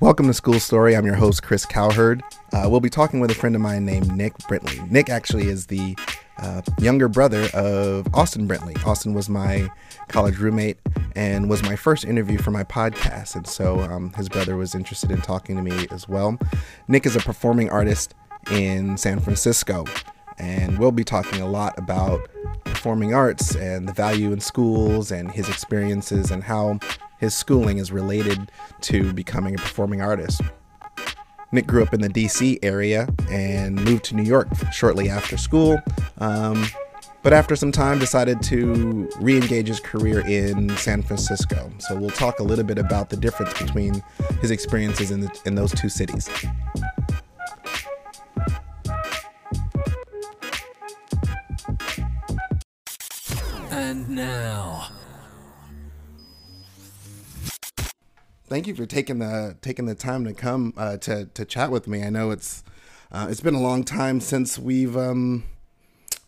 Welcome to School Story. I'm your host, Chris Cowherd. Uh, we'll be talking with a friend of mine named Nick Brentley. Nick actually is the uh, younger brother of Austin Brentley. Austin was my college roommate and was my first interview for my podcast. And so um, his brother was interested in talking to me as well. Nick is a performing artist in San Francisco. And we'll be talking a lot about performing arts and the value in schools and his experiences and how his schooling is related to becoming a performing artist. Nick grew up in the DC area and moved to New York shortly after school. Um, but after some time, decided to re engage his career in San Francisco. So we'll talk a little bit about the difference between his experiences in, the, in those two cities. And now, thank you for taking the taking the time to come uh, to to chat with me. I know it's uh, it's been a long time since we've um,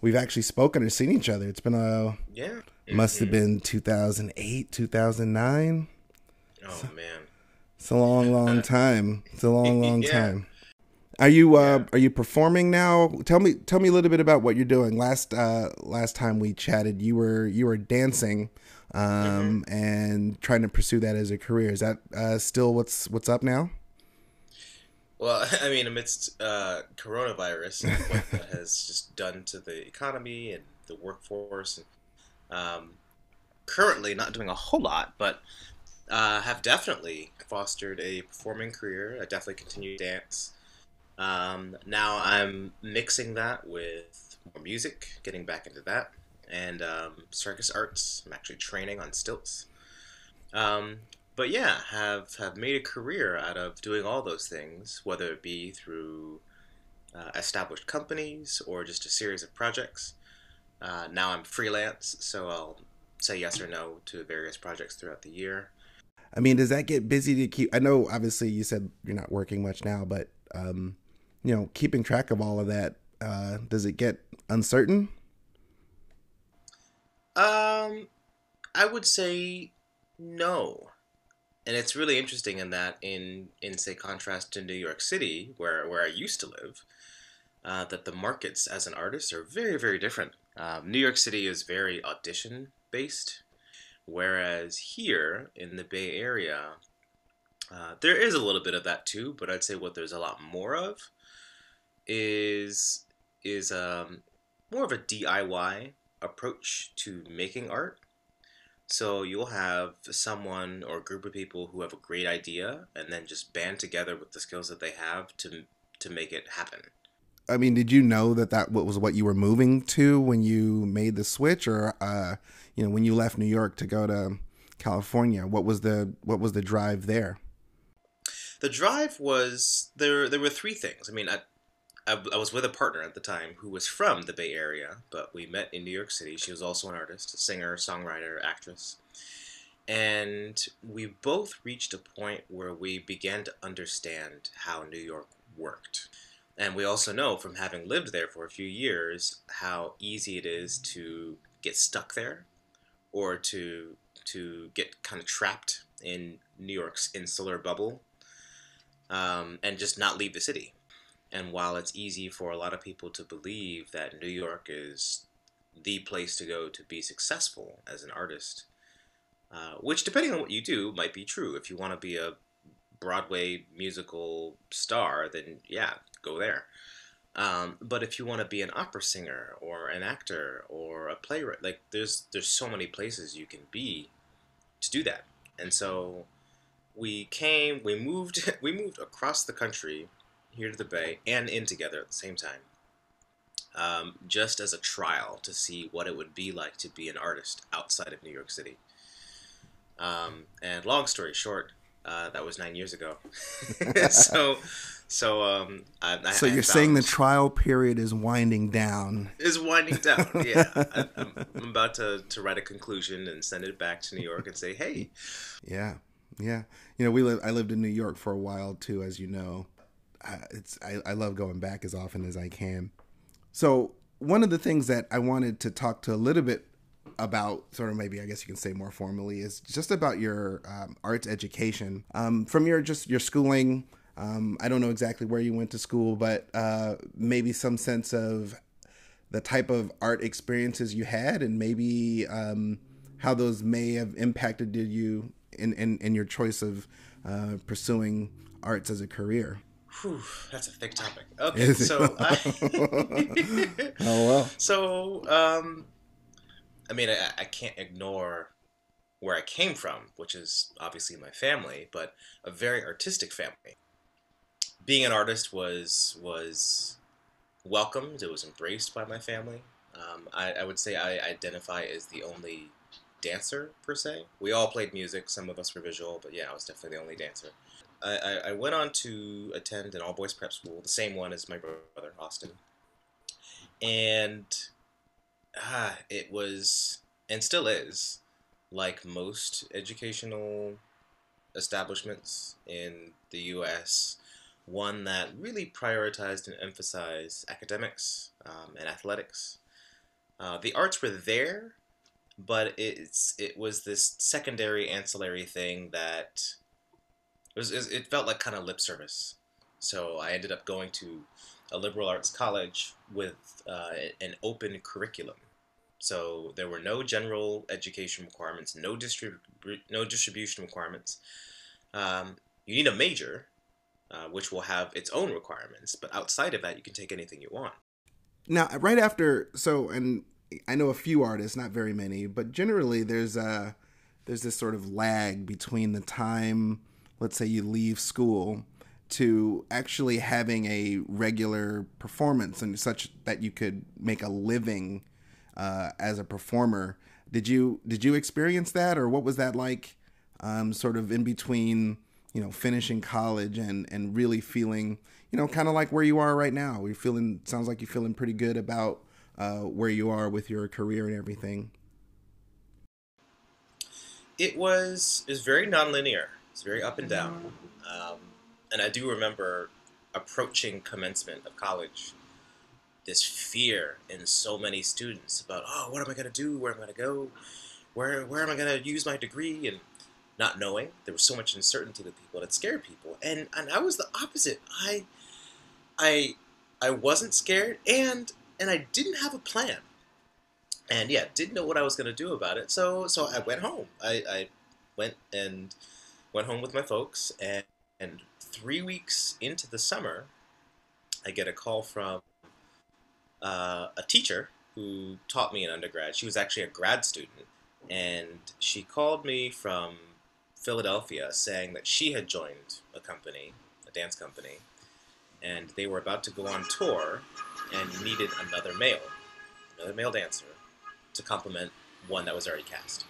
we've actually spoken or seen each other. It's been a Yeah. must have been 2008, 2009. Oh man. It's a long, long time. It's a long, long Yeah. time. Are you uh, are you performing now? Tell me tell me a little bit about what you're doing. Last uh, last time we chatted, you were you were dancing um, Mm-hmm. and trying to pursue that as a career. Is that uh, still what's what's up now? Well, I mean, amidst uh, coronavirus and what that has just done to the economy and the workforce, and um, currently not doing a whole lot, but uh, have definitely fostered a performing career. I definitely continue to dance. Um, now I'm mixing that with more music, getting back into that, and um, circus arts. I'm actually training on stilts. Um, but yeah, have have made a career out of doing all those things, whether it be through uh, established companies or just a series of projects. Uh, now I'm freelance, so I'll say yes or no to various projects throughout the year. I mean, does that get busy to keep? I know, obviously, you said you're not working much now, but um, you know, keeping track of all of that, uh, does it get uncertain? Um, I would say no, and it's really interesting in that in in say contrast to New York City, where where I used to live, uh, that the markets as an artist are very very different. Um, New York City is very audition based, whereas here in the Bay Area, uh, there is a little bit of that too. But I'd say what there's a lot more of is is um, more of a DIY approach to making art. So you'll have someone or a group of people who have a great idea and then just band together with the skills that they have to to make it happen. I mean, did you know that that was what you were moving to when you made the switch, or uh, you know, when you left New York to go to California? What was the what was the drive there? The drive was there. There were three things. I mean, I, I, I was with a partner at the time who was from the Bay Area, but we met in New York City. She was also an artist, a singer, songwriter, actress, and we both reached a point where we began to understand how New York worked. And we also know from having lived there for a few years how easy it is to get stuck there or to to get kind of trapped in New York's insular bubble um, and just not leave the city. And while it's easy for a lot of people to believe that New York is the place to go to be successful as an artist, uh, which, depending on what you do, might be true. If you want to be a Broadway musical star, then yeah, go there. Um, but if you want to be an opera singer or an actor or a playwright, like there's there's so many places you can be to do that. And so we came, we moved, we moved across the country here to the Bay and in together at the same time, um, just as a trial to see what it would be like to be an artist outside of New York City. Um, and long story short, uh, that was nine years ago. so, so um, I, I, So I you're saying the trial period is winding down. is winding down. Yeah, I, I'm, I'm about to, to write a conclusion and send it back to New York and say, hey, Yeah, yeah. You know, we live. I lived in New York for a while too, as you know. I, it's I, I love going back as often as I can. So one of the things that I wanted to talk to a little bit about sort of maybe I guess you can say more formally is just about your um, arts education um, from your just your schooling. Um, I don't know exactly where you went to school, but uh, maybe some sense of the type of art experiences you had, and maybe um, how those may have impacted you in, in, in your choice of uh, pursuing arts as a career. Whew, that's a thick topic. Okay, so I, oh well. So um, I mean, I, I can't ignore where I came from, which is obviously my family, but a very artistic family. Being an artist was was welcomed. It was embraced by my family. Um, I, I would say I identify as the only dancer per se. We all played music. Some of us were visual, but yeah, I was definitely the only dancer. I, I, went on to attend an all boys prep school, the same one as my brother Austin, and ah, it was and still is like most educational establishments in the U.S. One that really prioritized and emphasized academics um, and athletics. Uh, the arts were there, but it's it was this secondary ancillary thing that it was it felt like kind of lip service. So I ended up going to a liberal arts college with uh, an open curriculum. So there were no general education requirements, no distrib- no distribution requirements. Um, you need a major, uh, which will have its own requirements, but outside of that, you can take anything you want. Now, right after, so, and I know a few artists, not very many, but generally there's a there's this sort of lag between the time, let's say you leave school, to actually having a regular performance and such that you could make a living uh, as a performer. Did you did you experience that, or what was that like? Um, sort of in between, you know, finishing college and and really feeling, you know, kind of like where you are right now. You're feeling sounds like you're feeling pretty good about uh, where you are with your career and everything? It was is very nonlinear. It's very up and down, um, and I do remember approaching commencement of college. This fear in so many students about oh, what am I going to do? Where am I going to go? Where where am I going to use my degree? And not knowing there was so much uncertainty with people that scared people, and and I was the opposite. I I I wasn't scared, and and I didn't have a plan. And yeah, didn't know what I was going to do about it. So so I went home. I, I went and went home with my folks, and, and three weeks into the summer, I get a call from uh, a teacher who taught me in undergrad. She was actually a grad student, and she called me from Philadelphia saying that she had joined a company, a dance company, and they were about to go on tour and needed another male, another male dancer, to complement one that was already cast.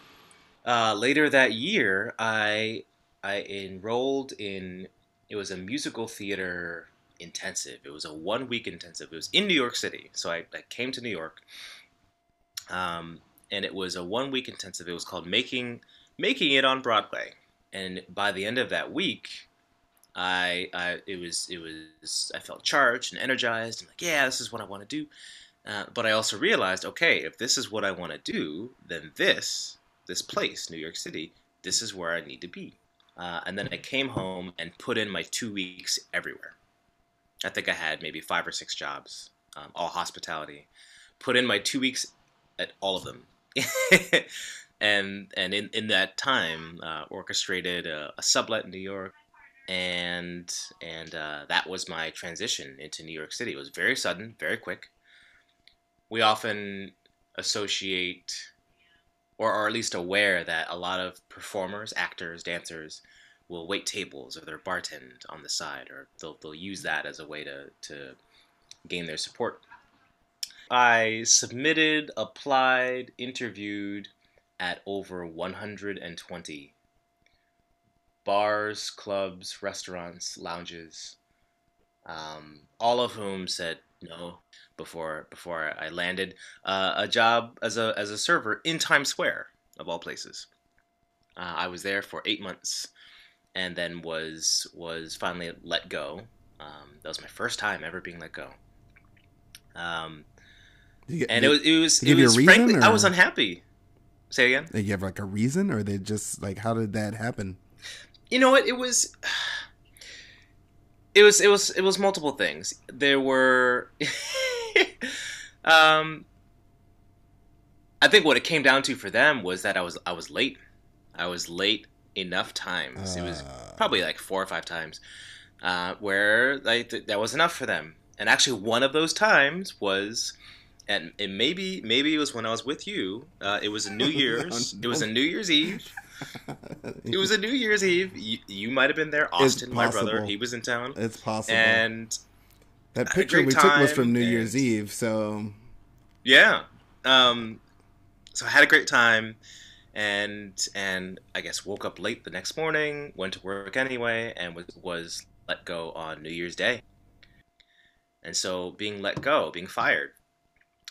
Uh, later that year, I I enrolled in it was a musical theater intensive. It was a one week intensive. It was in New York City, so I, I came to New York, um, and it was a one week intensive. It was called Making Making It on Broadway, and by the end of that week, I, I it was it was I felt charged and energized and like yeah this is what I want to do, uh, but I also realized okay if this is what I want to do then this this place New York City this is where I need to be, uh, and then I came home and put in my two weeks everywhere. I think I had maybe five or six jobs, um, all hospitality. Put in my two weeks at all of them. and and in, in that time, uh, orchestrated a, a sublet in New York, and and uh, that was my transition into New York City. It was very sudden, very quick. We often associate, or are at least aware that a lot of performers, actors, dancers will wait tables or they're bartend on the side, or they'll they'll use that as a way to to gain their support. I submitted, applied, interviewed at over 120 bars, clubs, restaurants, lounges, um, all of whom said no before before I landed uh, a job as a as a server in Times Square of all places. Uh, I was there for eight months, and then was was finally let go. Um, that was my first time ever being let go. Um, get, and it was it was, it was frankly or? I was unhappy. Say again. Did you have like a reason, or they just like how did that happen? You know what? It was. It was. It was. It was multiple things. There were. um. I think what it came down to for them was that I was I was late. I was late enough times. it was Uh, probably like four or five times, uh, where like th- that was enough for them. And actually, one of those times was, and it maybe maybe it was when I was with you. Uh, it was a New Year's. It was a New Year's Eve. It was a New Year's Eve. You, you might have been there. Austin, my brother, he was in town, It's possible. and that picture we took was from New and- Year's Eve, so Yeah. Um, so I had a great time, and and I guess woke up late the next morning, went to work anyway, and was was let go on New Year's Day. And so being let go, being fired,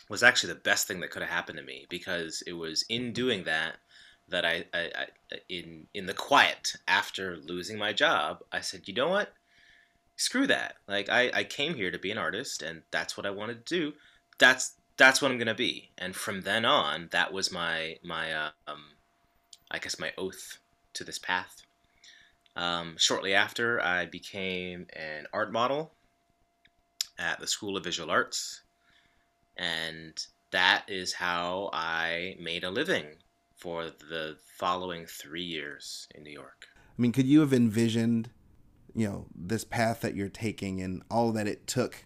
was actually the best thing that could have happened to me because it was in doing that that I, I, I in in the quiet after losing my job, I said, you know what? Screw that. Like I, I came here to be an artist and that's what I wanted to do. That's that's what I'm gonna be. And from then on, that was my my uh, um, I guess my oath to this path. Um, shortly after, I became an art model at the School of Visual Arts, and that is how I made a living for the following three years in New York. I mean, could you have envisioned, you know, this path that you're taking and all that it took,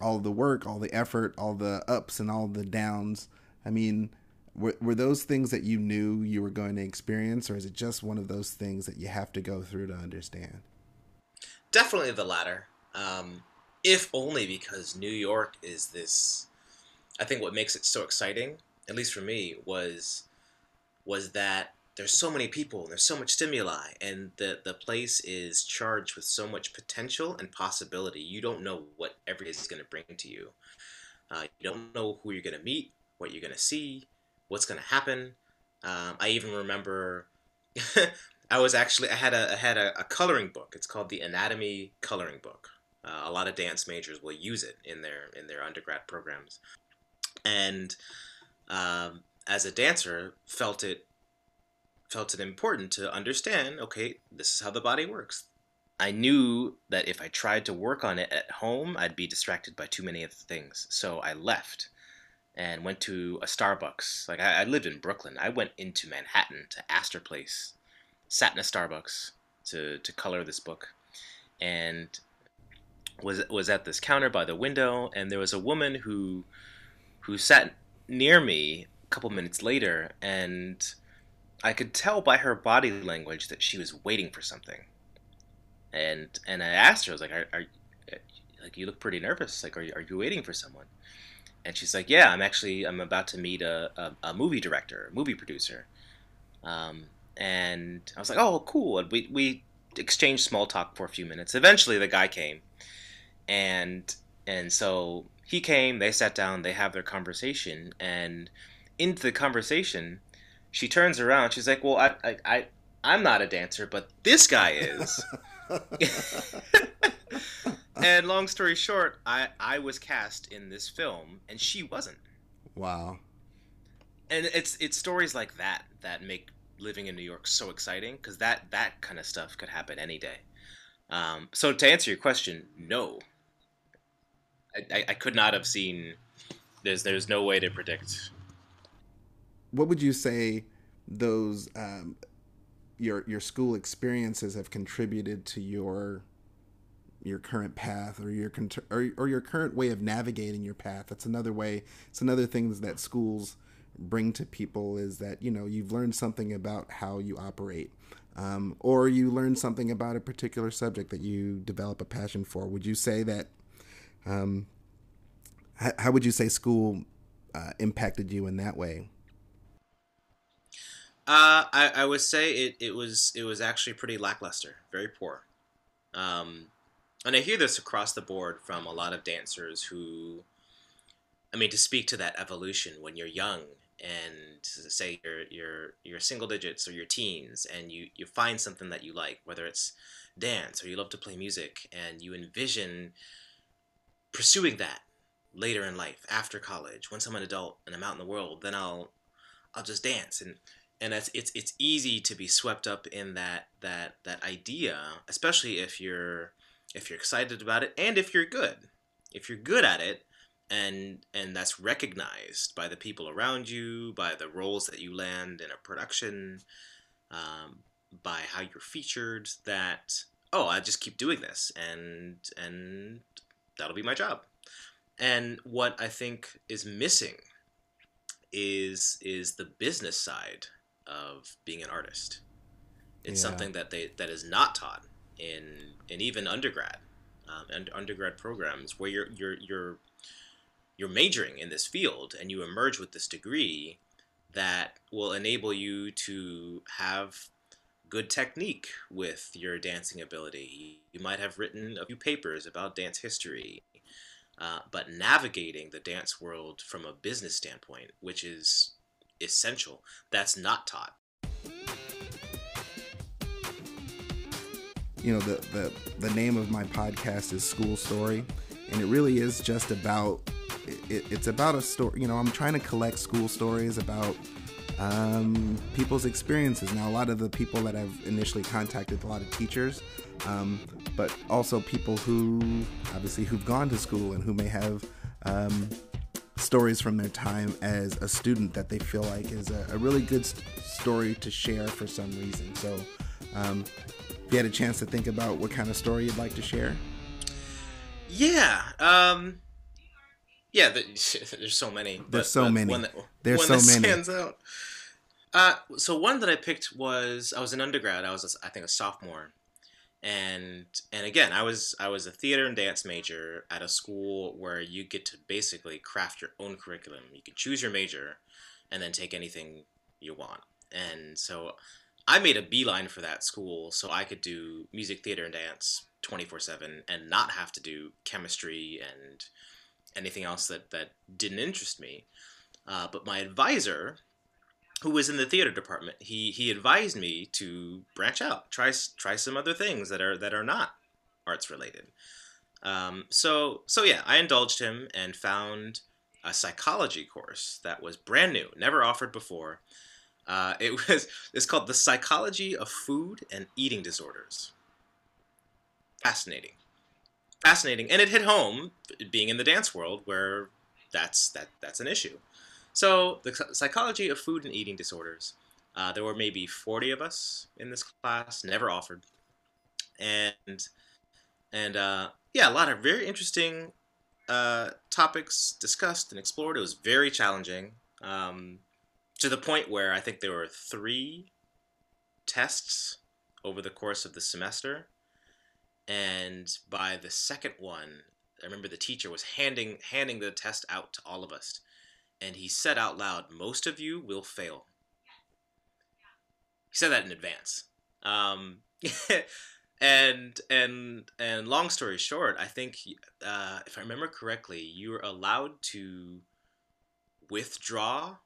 all the work, all the effort, all the ups and all the downs? I mean, were, were those things that you knew you were going to experience, or is it just one of those things that you have to go through to understand? Definitely the latter. Um, if only because New York is this. I think what makes it so exciting, at least for me, was was that there's so many people, and there's so much stimuli, and the the place is charged with so much potential and possibility. You don't know what every day is going to bring to you. Uh, you don't know who you're going to meet, what you're going to see, what's going to happen. Um, I even remember I was actually I had a I had a, a coloring book. It's called the Anatomy Coloring Book. Uh, a lot of dance majors will use it in their in their undergrad programs, and um, as a dancer, felt it felt it important to understand. Okay, this is how the body works. I knew that if I tried to work on it at home, I'd be distracted by too many other things. So I left and went to a Starbucks. Like I, I lived in Brooklyn. I went into Manhattan to Astor Place, sat in a Starbucks to to color this book, and was was at this counter by the window, and there was a woman who who sat near me couple minutes later, and I could tell by her body language that she was waiting for something. And and I asked her, I was like, "Are, are like you look pretty nervous? Like, are you, are you waiting for someone?" And she's like, "Yeah, I'm actually I'm about to meet a, a, a movie director, movie producer." Um, and I was like, "Oh, cool." And we we exchanged small talk for a few minutes. Eventually, the guy came, and and so he came. They sat down. They have their conversation, and into the conversation, she turns around. She's like, "Well, I I, I I'm not a dancer, but this guy is." and long story short, I I was cast in this film, and she wasn't. Wow. And it's it's stories like that that make living in New York so exciting because that that kind of stuff could happen any day. Um, so to answer your question, no, I, I, I could not have seen. There's there's no way to predict. What would you say those um, your your school experiences have contributed to your your current path or your or, or your current way of navigating your path? That's another way it's another thing that schools bring to people is that you know you've learned something about how you operate um, or you learn something about a particular subject that you develop a passion for. Would you say that um, how, how would you say school uh, impacted you in that way Uh, I, I would say it, it was it was actually pretty lackluster, very poor. Um, and I hear this across the board from a lot of dancers who, I mean, to speak to that evolution when you're young and say you're you're you're single digits or you're teens and you you find something that you like, whether it's dance or you love to play music, and you envision pursuing that later in life after college. Once I'm an adult and I'm out in the world, then I'll I'll just dance and and it's it's it's easy to be swept up in that that that idea, especially if you're if you're excited about it and if you're good. If you're good at it and and that's recognized by the people around you, by the roles that you land in a production, um, by how you're featured, that oh, I just keep doing this and and that'll be my job. And what I think is missing is is the business side of being an artist. It's Yeah. something that they that is not taught in in even undergrad um, and undergrad programs where you're you're you're you're majoring in this field and you emerge with this degree that will enable you to have good technique with your dancing ability. You might have written a few papers about dance history, uh, but navigating the dance world from a business standpoint, which is essential, that's not taught. you know the, the the name of my podcast is school story and it really is just about it, it's about a story you know i'm trying to collect school stories about um, people's experiences now a lot of the people that i've initially contacted a lot of teachers um, but also people who obviously who've gone to school and who may have um, stories from their time as a student that they feel like is a, a really good s- story to share for some reason so um, if you had a chance to think about what kind of story you'd like to share Yeah. Um, yeah. The, there's so many. There's so many. One that, There's one so that many. stands out. Uh, so one that I picked was I was an undergrad. I was a, I think a sophomore, and and again I was I was a theater and dance major at a school where you get to basically craft your own curriculum. You can choose your major, and then take anything you want. And so I made a beeline for that school so I could do music, theater, and dance 24 7 and not have to do chemistry and anything else that, that didn't interest me. Uh, but my advisor, who was in the theater department, he, he advised me to branch out, try try some other things that are that are not arts related. Um, so so yeah, I indulged him and found a psychology course that was brand new, never offered before. Uh, it was it's called the psychology of food and eating disorders. Fascinating, fascinating, and it hit home being in the dance world where that's that that's an issue. So the psychology of food and eating disorders. Uh, there were maybe forty of us in this class, never offered, and and uh, yeah, a lot of very interesting uh, topics discussed and explored. It was very challenging. Um, to the point where I think there were three tests over the course of the semester. And by the second one, I remember the teacher was handing handing the test out to all of us. And he said out loud, most of you will fail. He said that in advance. Um, and and and long story short, I think uh, if I remember correctly, you were allowed to withdraw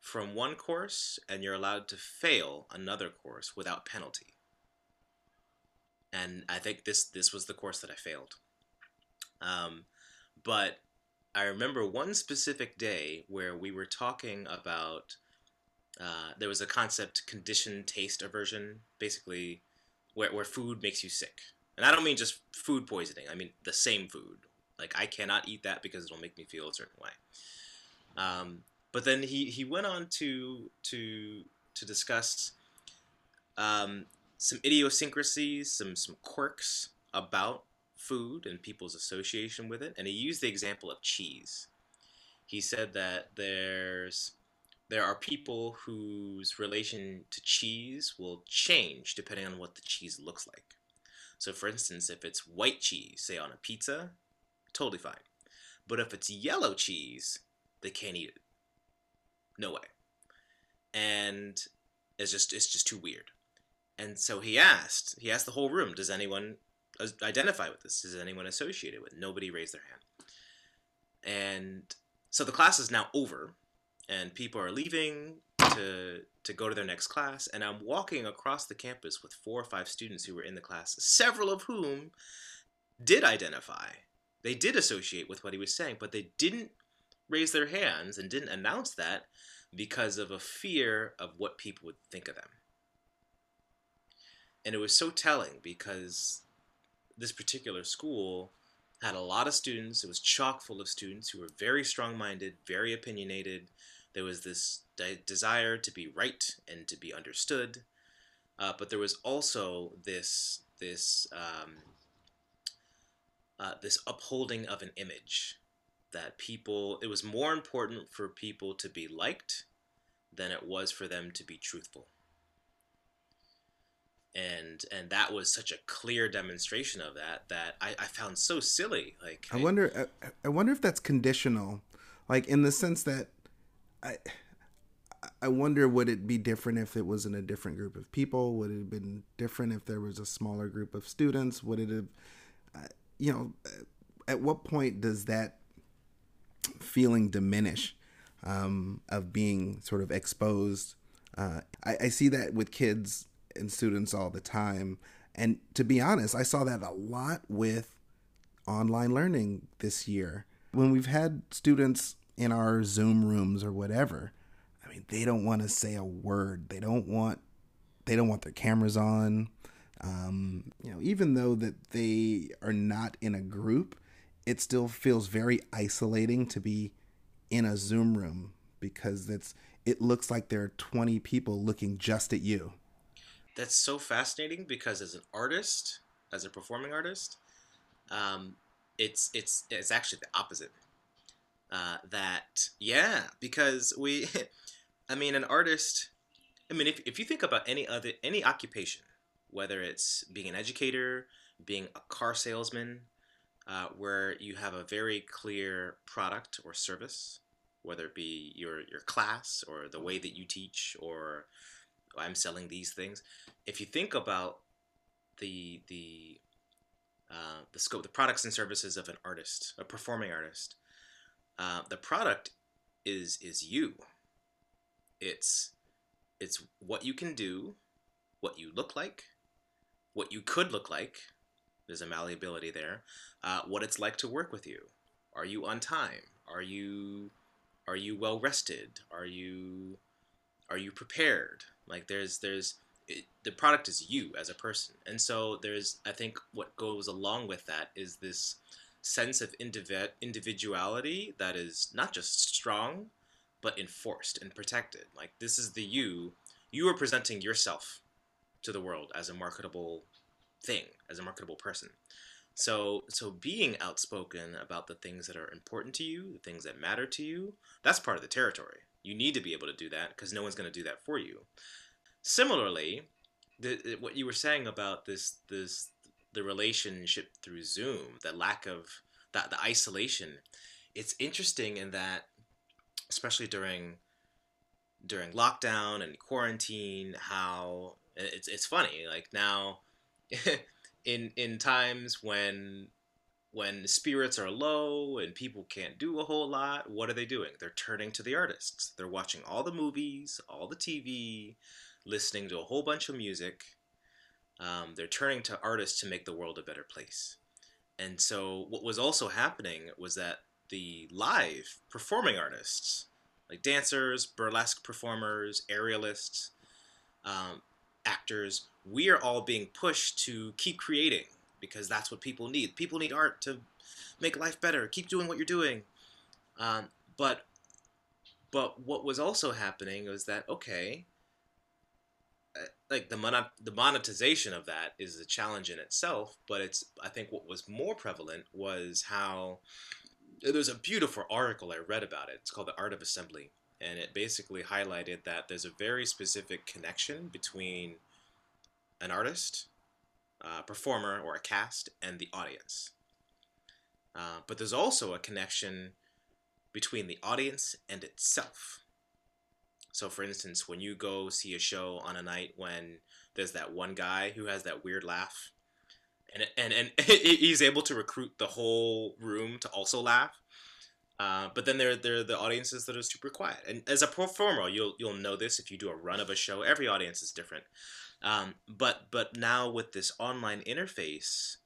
from one course and you're allowed to fail another course without penalty. And I think this this was the course that I failed. Um, but I remember one specific day where we were talking about uh, there was a concept condition taste aversion, basically where, where food makes you sick. And I don't mean just food poisoning, I mean the same food. Like I cannot eat that because it'll make me feel a certain way. Um, but then he, he went on to to to discuss um, some idiosyncrasies, some some quirks about food and people's association with it, and he used the example of cheese. He said that there's there are people whose relation to cheese will change depending on what the cheese looks like. So, for instance, if it's white cheese, say on a pizza, totally fine. But if it's yellow cheese, they can't eat it. No way. And it's just it's just too weird. And so he asked, he asked the whole room, does anyone identify with this? Is anyone associated with? Nobody raised their hand. And so the class is now over, and people are leaving to to go to their next class. And I'm walking across the campus with four or five students who were in the class, several of whom did identify. They did associate with what he was saying, but they didn't raise their hands and didn't announce that because of a fear of what people would think of them. And it was so telling because this particular school had a lot of students. It was chock full of students who were very strong minded, very opinionated. There was this de- desire to be right and to be understood. Uh, but there was also this this um, uh, this upholding of an image that people it was more important for people to be liked than it was for them to be truthful and and that was such a clear demonstration of that that I, I found so silly. Like I wonder, I, I wonder if that's conditional, like in the sense that I. I wonder would it be different if it was in a different group of people? Would it have been different if there was a smaller group of students? Would it have, uh, you know, at what point does that feeling diminish um, of being sort of exposed? Uh, I, I see that with kids and students all the time. And to be honest, I saw that a lot with online learning this year. When we've had students in our Zoom rooms or whatever, I mean, they don't want to say a word. They don't want they don't want their cameras on. Um, you know, even though that they are not in a group, it still feels very isolating to be in a Zoom room because it's it looks like there are 20 people looking just at you that's so fascinating because as an artist, as a performing artist, um, it's it's it's actually the opposite. Uh, that yeah, because we, I mean, an artist. I mean, if if you think about any other any occupation, whether it's being an educator, being a car salesman, uh, where you have a very clear product or service, whether it be your your class or the way that you teach or I'm selling these things. If you think about the the uh, the scope, the products and services of an artist, a performing artist, uh, the product is is you. It's it's what you can do, what you look like, what you could look like. There's a malleability there. Uh, what it's like to work with you. Are you on time? Are you are you well rested? Are you are you prepared? Like there's there's it, the product is you as a person, and so there's I think what goes along with that is this sense of individ- individuality that is not just strong, but enforced and protected. Like this is the you. You are presenting yourself to the world as a marketable thing, as a marketable person. So so being outspoken about the things that are important to you, the things that matter to you, that's part of the territory. You need to be able to do that because no one's going to do that for you. Similarly, the, what you were saying about this this the relationship through Zoom, the lack of that the isolation, it's interesting in that, especially during during lockdown and quarantine, how it's it's funny. Like now, in in times when when spirits are low and people can't do a whole lot, what are they doing? They're turning to the artists. They're watching all the movies, all the TV, listening to a whole bunch of music. Um, they're turning to artists to make the world a better place. And so, what was also happening was that the live performing artists, like dancers, burlesque performers, aerialists, um, actors, we are all being pushed to keep creating because that's what people need. People need art to make life better. Keep doing what you're doing. Um, but but what was also happening was that okay, uh, like the mon- the monetization of that is a challenge in itself. But it's I think what was more prevalent was how there's a beautiful article I read about it. It's called the Art of Assembly, and it basically highlighted that there's a very specific connection between an artist performer or a cast and the audience. Uh, but there's also a connection between the audience and itself. So, for instance, when you go see a show on a night when there's that one guy who has that weird laugh, and and and he's able to recruit the whole room to also laugh. Uh, but then there, there are the audiences that are super quiet. And as a performer, you'll you'll know this if you do a run of a show. Every audience is different. Um, but but now with this online interface,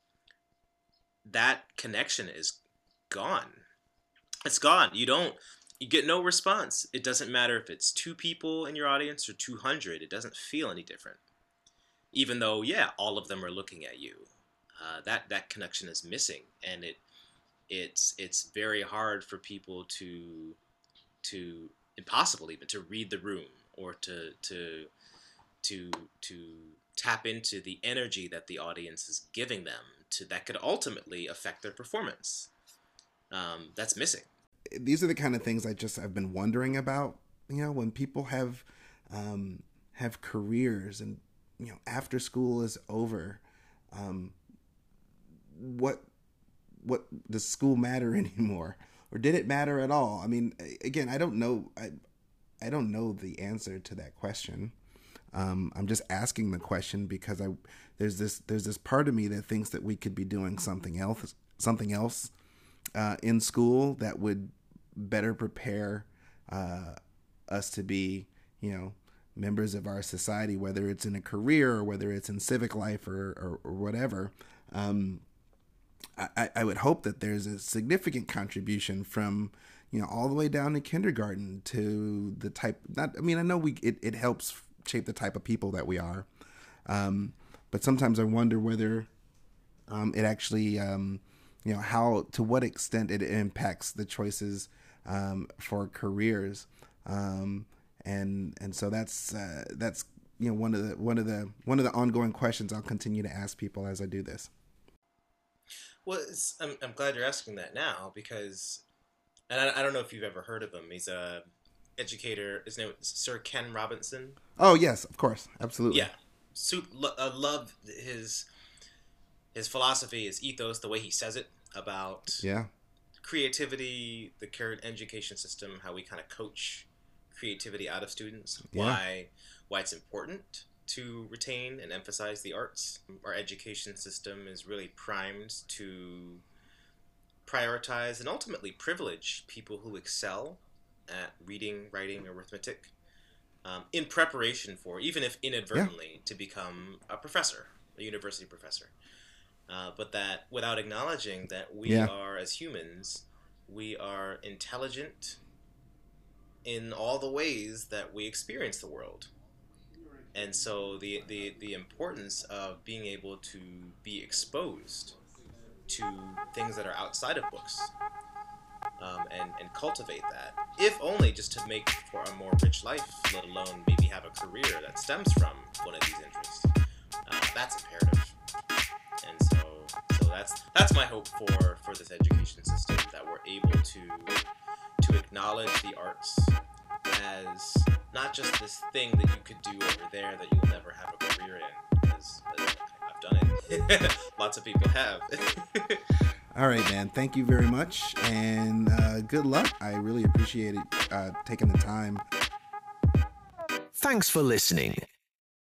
that connection is gone. It's gone. You don't you get no response. It doesn't matter if it's two people in your audience or 200, it doesn't feel any different. Even though, yeah, all of them are looking at you. Uh, that, that connection is missing, and it, it's, it's very hard for people to, to impossible even to read the room or to, to, to, to tap into the energy that the audience is giving them to that could ultimately affect their performance. Um, that's missing these are the kind of things I just I've been wondering about. You know, when people have um, have careers and you know after school is over, um, what what does school matter anymore, or did it matter at all? I mean, again, I don't know. I I don't know the answer to that question. Um, I'm just asking the question because I there's this there's this part of me that thinks that we could be doing something else something else uh, in school that would better prepare uh, us to be, you know, members of our society, whether it's in a career or whether it's in civic life or, or, or whatever. Um, I, I would hope that there's a significant contribution from, you know, all the way down to kindergarten to the type. Not, I mean, I know we it, it helps shape the type of people that we are, um, but sometimes I wonder whether um, it actually, um, you know, how to what extent it impacts the choices um, for careers, um, and and so that's uh, that's you know one of the one of the one of the ongoing questions I'll continue to ask people as I do this. Well, I'm I'm glad you're asking that now because, and I, I don't know if you've ever heard of him. He's a educator. His name is Sir Ken Robinson. Oh yes, of course, absolutely. Yeah, so, uh, love his his philosophy, his ethos, the way he says it about yeah creativity, the current education system, how we kind of coach creativity out of students, yeah. why why it's important to retain and emphasize the arts. Our education system is really primed to prioritize and ultimately privilege people who excel at reading, writing, arithmetic um, in preparation for, even if inadvertently, yeah. to become a professor, a university professor. Uh, but that without acknowledging that we yeah. are, as humans, we are intelligent in all the ways that we experience the world. And so the, the, the importance of being able to be exposed to things that are outside of books um, and, and cultivate that, if only just to make for a more rich life, let alone maybe have a career that stems from one of these interests. Uh, that's imperative. And so that's that's my hope for for this education system that we're able to to acknowledge the arts as not just this thing that you could do over there that you'll never have a career in because I've done it. Lots of people have. All right man. Thank you very much and uh, good luck. I really appreciate it uh, taking the time. Thanks for listening